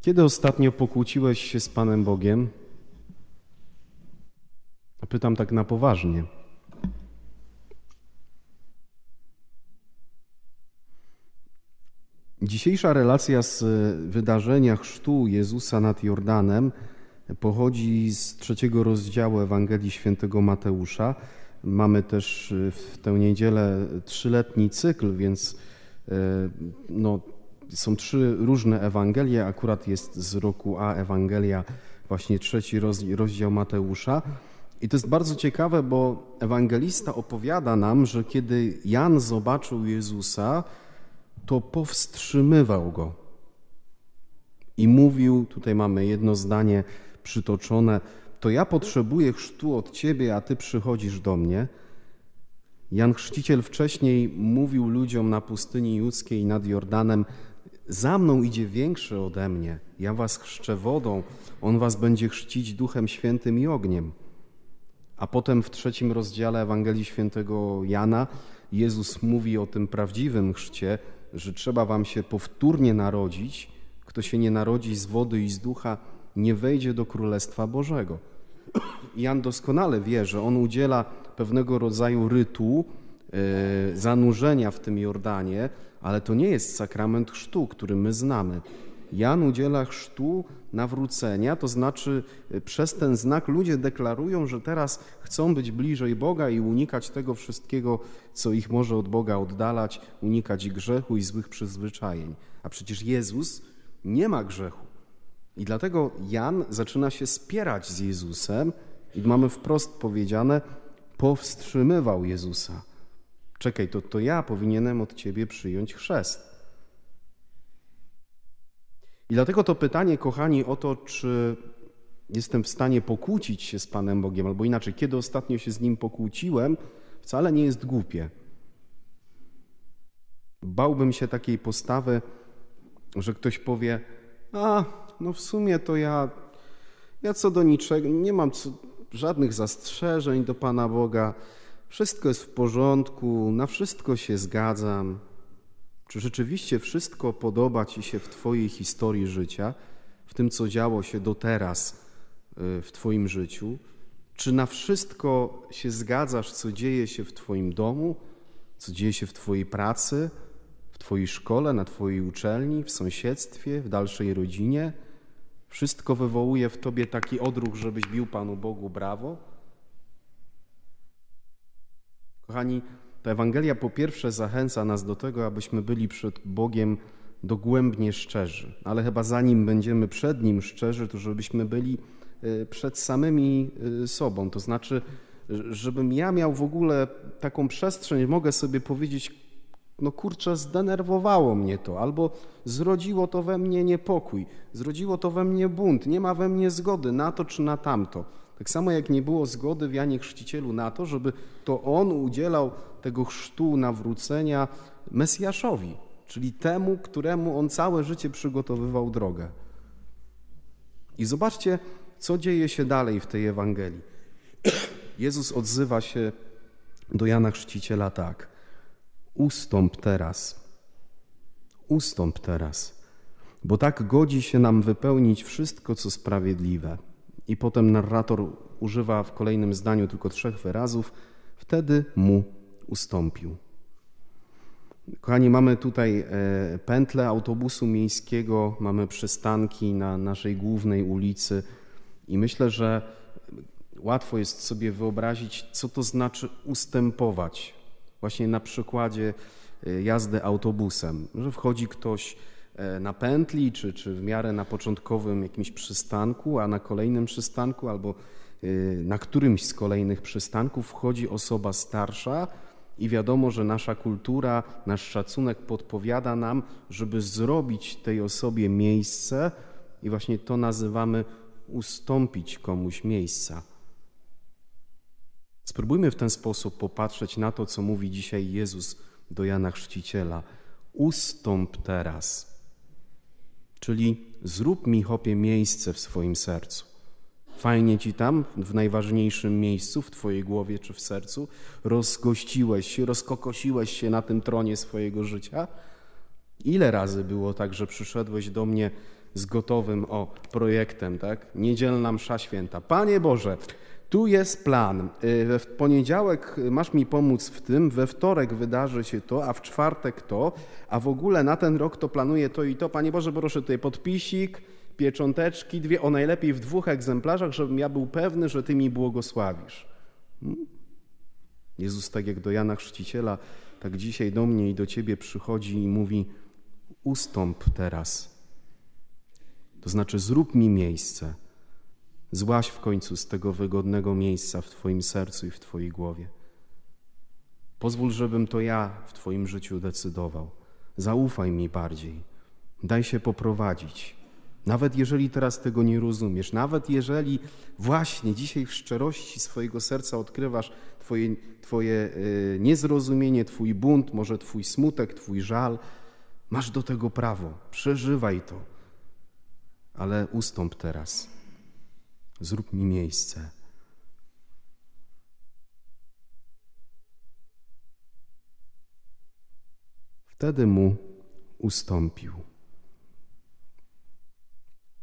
Kiedy ostatnio pokłóciłeś się z Panem Bogiem? Pytam tak na poważnie. Dzisiejsza relacja z wydarzenia chrztu Jezusa nad Jordanem pochodzi z trzeciego rozdziału Ewangelii Świętego Mateusza. Mamy też w tę niedzielę trzyletni cykl, więc e, no, są trzy różne Ewangelie. Akurat jest z roku A Ewangelia, właśnie trzeci rozdział Mateusza. I to jest bardzo ciekawe, bo ewangelista opowiada nam, że kiedy Jan zobaczył Jezusa, to powstrzymywał go. I mówił, tutaj mamy jedno zdanie przytoczone, to ja potrzebuję chrztu od ciebie, a ty przychodzisz do mnie. Jan Chrzciciel wcześniej mówił ludziom na pustyni judzkiej nad Jordanem, za mną idzie większy ode mnie, ja was chrzczę wodą, on was będzie chrzcić duchem świętym i ogniem. A potem w trzecim rozdziale Ewangelii Świętego Jana Jezus mówi o tym prawdziwym chrzcie, że trzeba wam się powtórnie narodzić. Kto się nie narodzi z wody i z ducha, nie wejdzie do Królestwa Bożego. Jan doskonale wie, że on udziela pewnego rodzaju rytu e, zanurzenia w tym Jordanie, ale to nie jest sakrament chrztu, który my znamy. Jan udziela chrztu nawrócenia, to znaczy e, przez ten znak ludzie deklarują, że teraz chcą być bliżej Boga i unikać tego wszystkiego, co ich może od Boga oddalać, unikać grzechu i złych przyzwyczajeń. A przecież Jezus nie ma grzechu. I dlatego Jan zaczyna się spierać z Jezusem i mamy wprost powiedziane, powstrzymywał Jezusa. Czekaj, to, to ja powinienem od ciebie przyjąć chrzest. I dlatego to pytanie, kochani, o to, czy jestem w stanie pokłócić się z Panem Bogiem, albo inaczej, kiedy ostatnio się z Nim pokłóciłem, wcale nie jest głupie. Bałbym się takiej postawy, że ktoś powie, a no w sumie to ja, ja co do niczego, nie mam co, żadnych zastrzeżeń do Pana Boga, wszystko jest w porządku, na wszystko się zgadzam. Czy rzeczywiście wszystko podoba Ci się w Twojej historii życia, w tym, co działo się do teraz y, w Twoim życiu? Czy na wszystko się zgadzasz, co dzieje się w Twoim domu, co dzieje się w Twojej pracy, w Twojej szkole, na Twojej uczelni, w sąsiedztwie, w dalszej rodzinie? Wszystko wywołuje w Tobie taki odruch, żebyś bił Panu Bogu brawo? Kochani, ta Ewangelia po pierwsze zachęca nas do tego, abyśmy byli przed Bogiem dogłębnie szczerzy, ale chyba zanim będziemy przed Nim szczerzy, to żebyśmy byli e, przed samymi e, sobą. To znaczy, żebym ja miał w ogóle taką przestrzeń, mogę sobie powiedzieć, no kurczę, zdenerwowało mnie to, albo zrodziło to we mnie niepokój, zrodziło to we mnie bunt, nie ma we mnie zgody na to czy na tamto. Tak samo jak nie było zgody w Janie Chrzcicielu na to, żeby to on udzielał tego chrztu nawrócenia Mesjaszowi, czyli temu, któremu on całe życie przygotowywał drogę. I zobaczcie, co dzieje się dalej w tej Ewangelii. Jezus odzywa się do Jana Chrzciciela tak: Ustąp teraz, ustąp teraz, bo tak godzi się nam wypełnić wszystko, co sprawiedliwe. I potem narrator używa w kolejnym zdaniu tylko trzech wyrazów. Wtedy mu ustąpił. Kochani, mamy tutaj e, pętlę autobusu miejskiego, mamy przystanki na naszej głównej ulicy i myślę, że łatwo jest sobie wyobrazić, co to znaczy ustępować. Właśnie na przykładzie e, jazdy autobusem, że wchodzi ktoś E, na pętli, czy, czy w miarę na początkowym jakimś przystanku, a na kolejnym przystanku albo e, na którymś z kolejnych przystanków wchodzi osoba starsza i wiadomo, że nasza kultura, nasz szacunek podpowiada nam, żeby zrobić tej osobie miejsce i właśnie to nazywamy ustąpić komuś miejsca. Spróbujmy w ten sposób popatrzeć na to, co mówi dzisiaj Jezus do Jana Chrzciciela. Ustąp teraz. Czyli zrób mi, chopie, miejsce w swoim sercu. Fajnie ci tam, w najważniejszym miejscu, w twojej głowie czy w sercu, rozgościłeś się, rozkokosiłeś się na tym tronie swojego życia. Ile razy było tak, że przyszedłeś do mnie z gotowym o projektem, tak? Niedzielna msza święta. Panie Boże, tu jest plan. Y, w poniedziałek masz mi pomóc w tym, we wtorek wydarzy się to, a w czwartek to, a w ogóle na ten rok to planuję to i to. Panie Boże, proszę tutaj podpisik, piecząteczki, dwie, o najlepiej w dwóch egzemplarzach, żebym ja był pewny, że Ty mi błogosławisz. Hmm? Jezus, tak jak do Jana Chrzciciela, tak dzisiaj do mnie i do Ciebie przychodzi i mówi: Ustąp teraz. To znaczy, zrób mi miejsce. Złaś w końcu z tego wygodnego miejsca w Twoim sercu i w Twojej głowie. Pozwól, żebym to ja w Twoim życiu decydował. Zaufaj mi bardziej. Daj się poprowadzić. Nawet jeżeli teraz tego nie rozumiesz, nawet jeżeli właśnie dzisiaj w szczerości swojego serca odkrywasz Twoje, twoje y, niezrozumienie, Twój bunt, może Twój smutek, Twój żal, masz do tego prawo. Przeżywaj to. Ale ustąp teraz. Zrób mi miejsce. Wtedy mu ustąpił.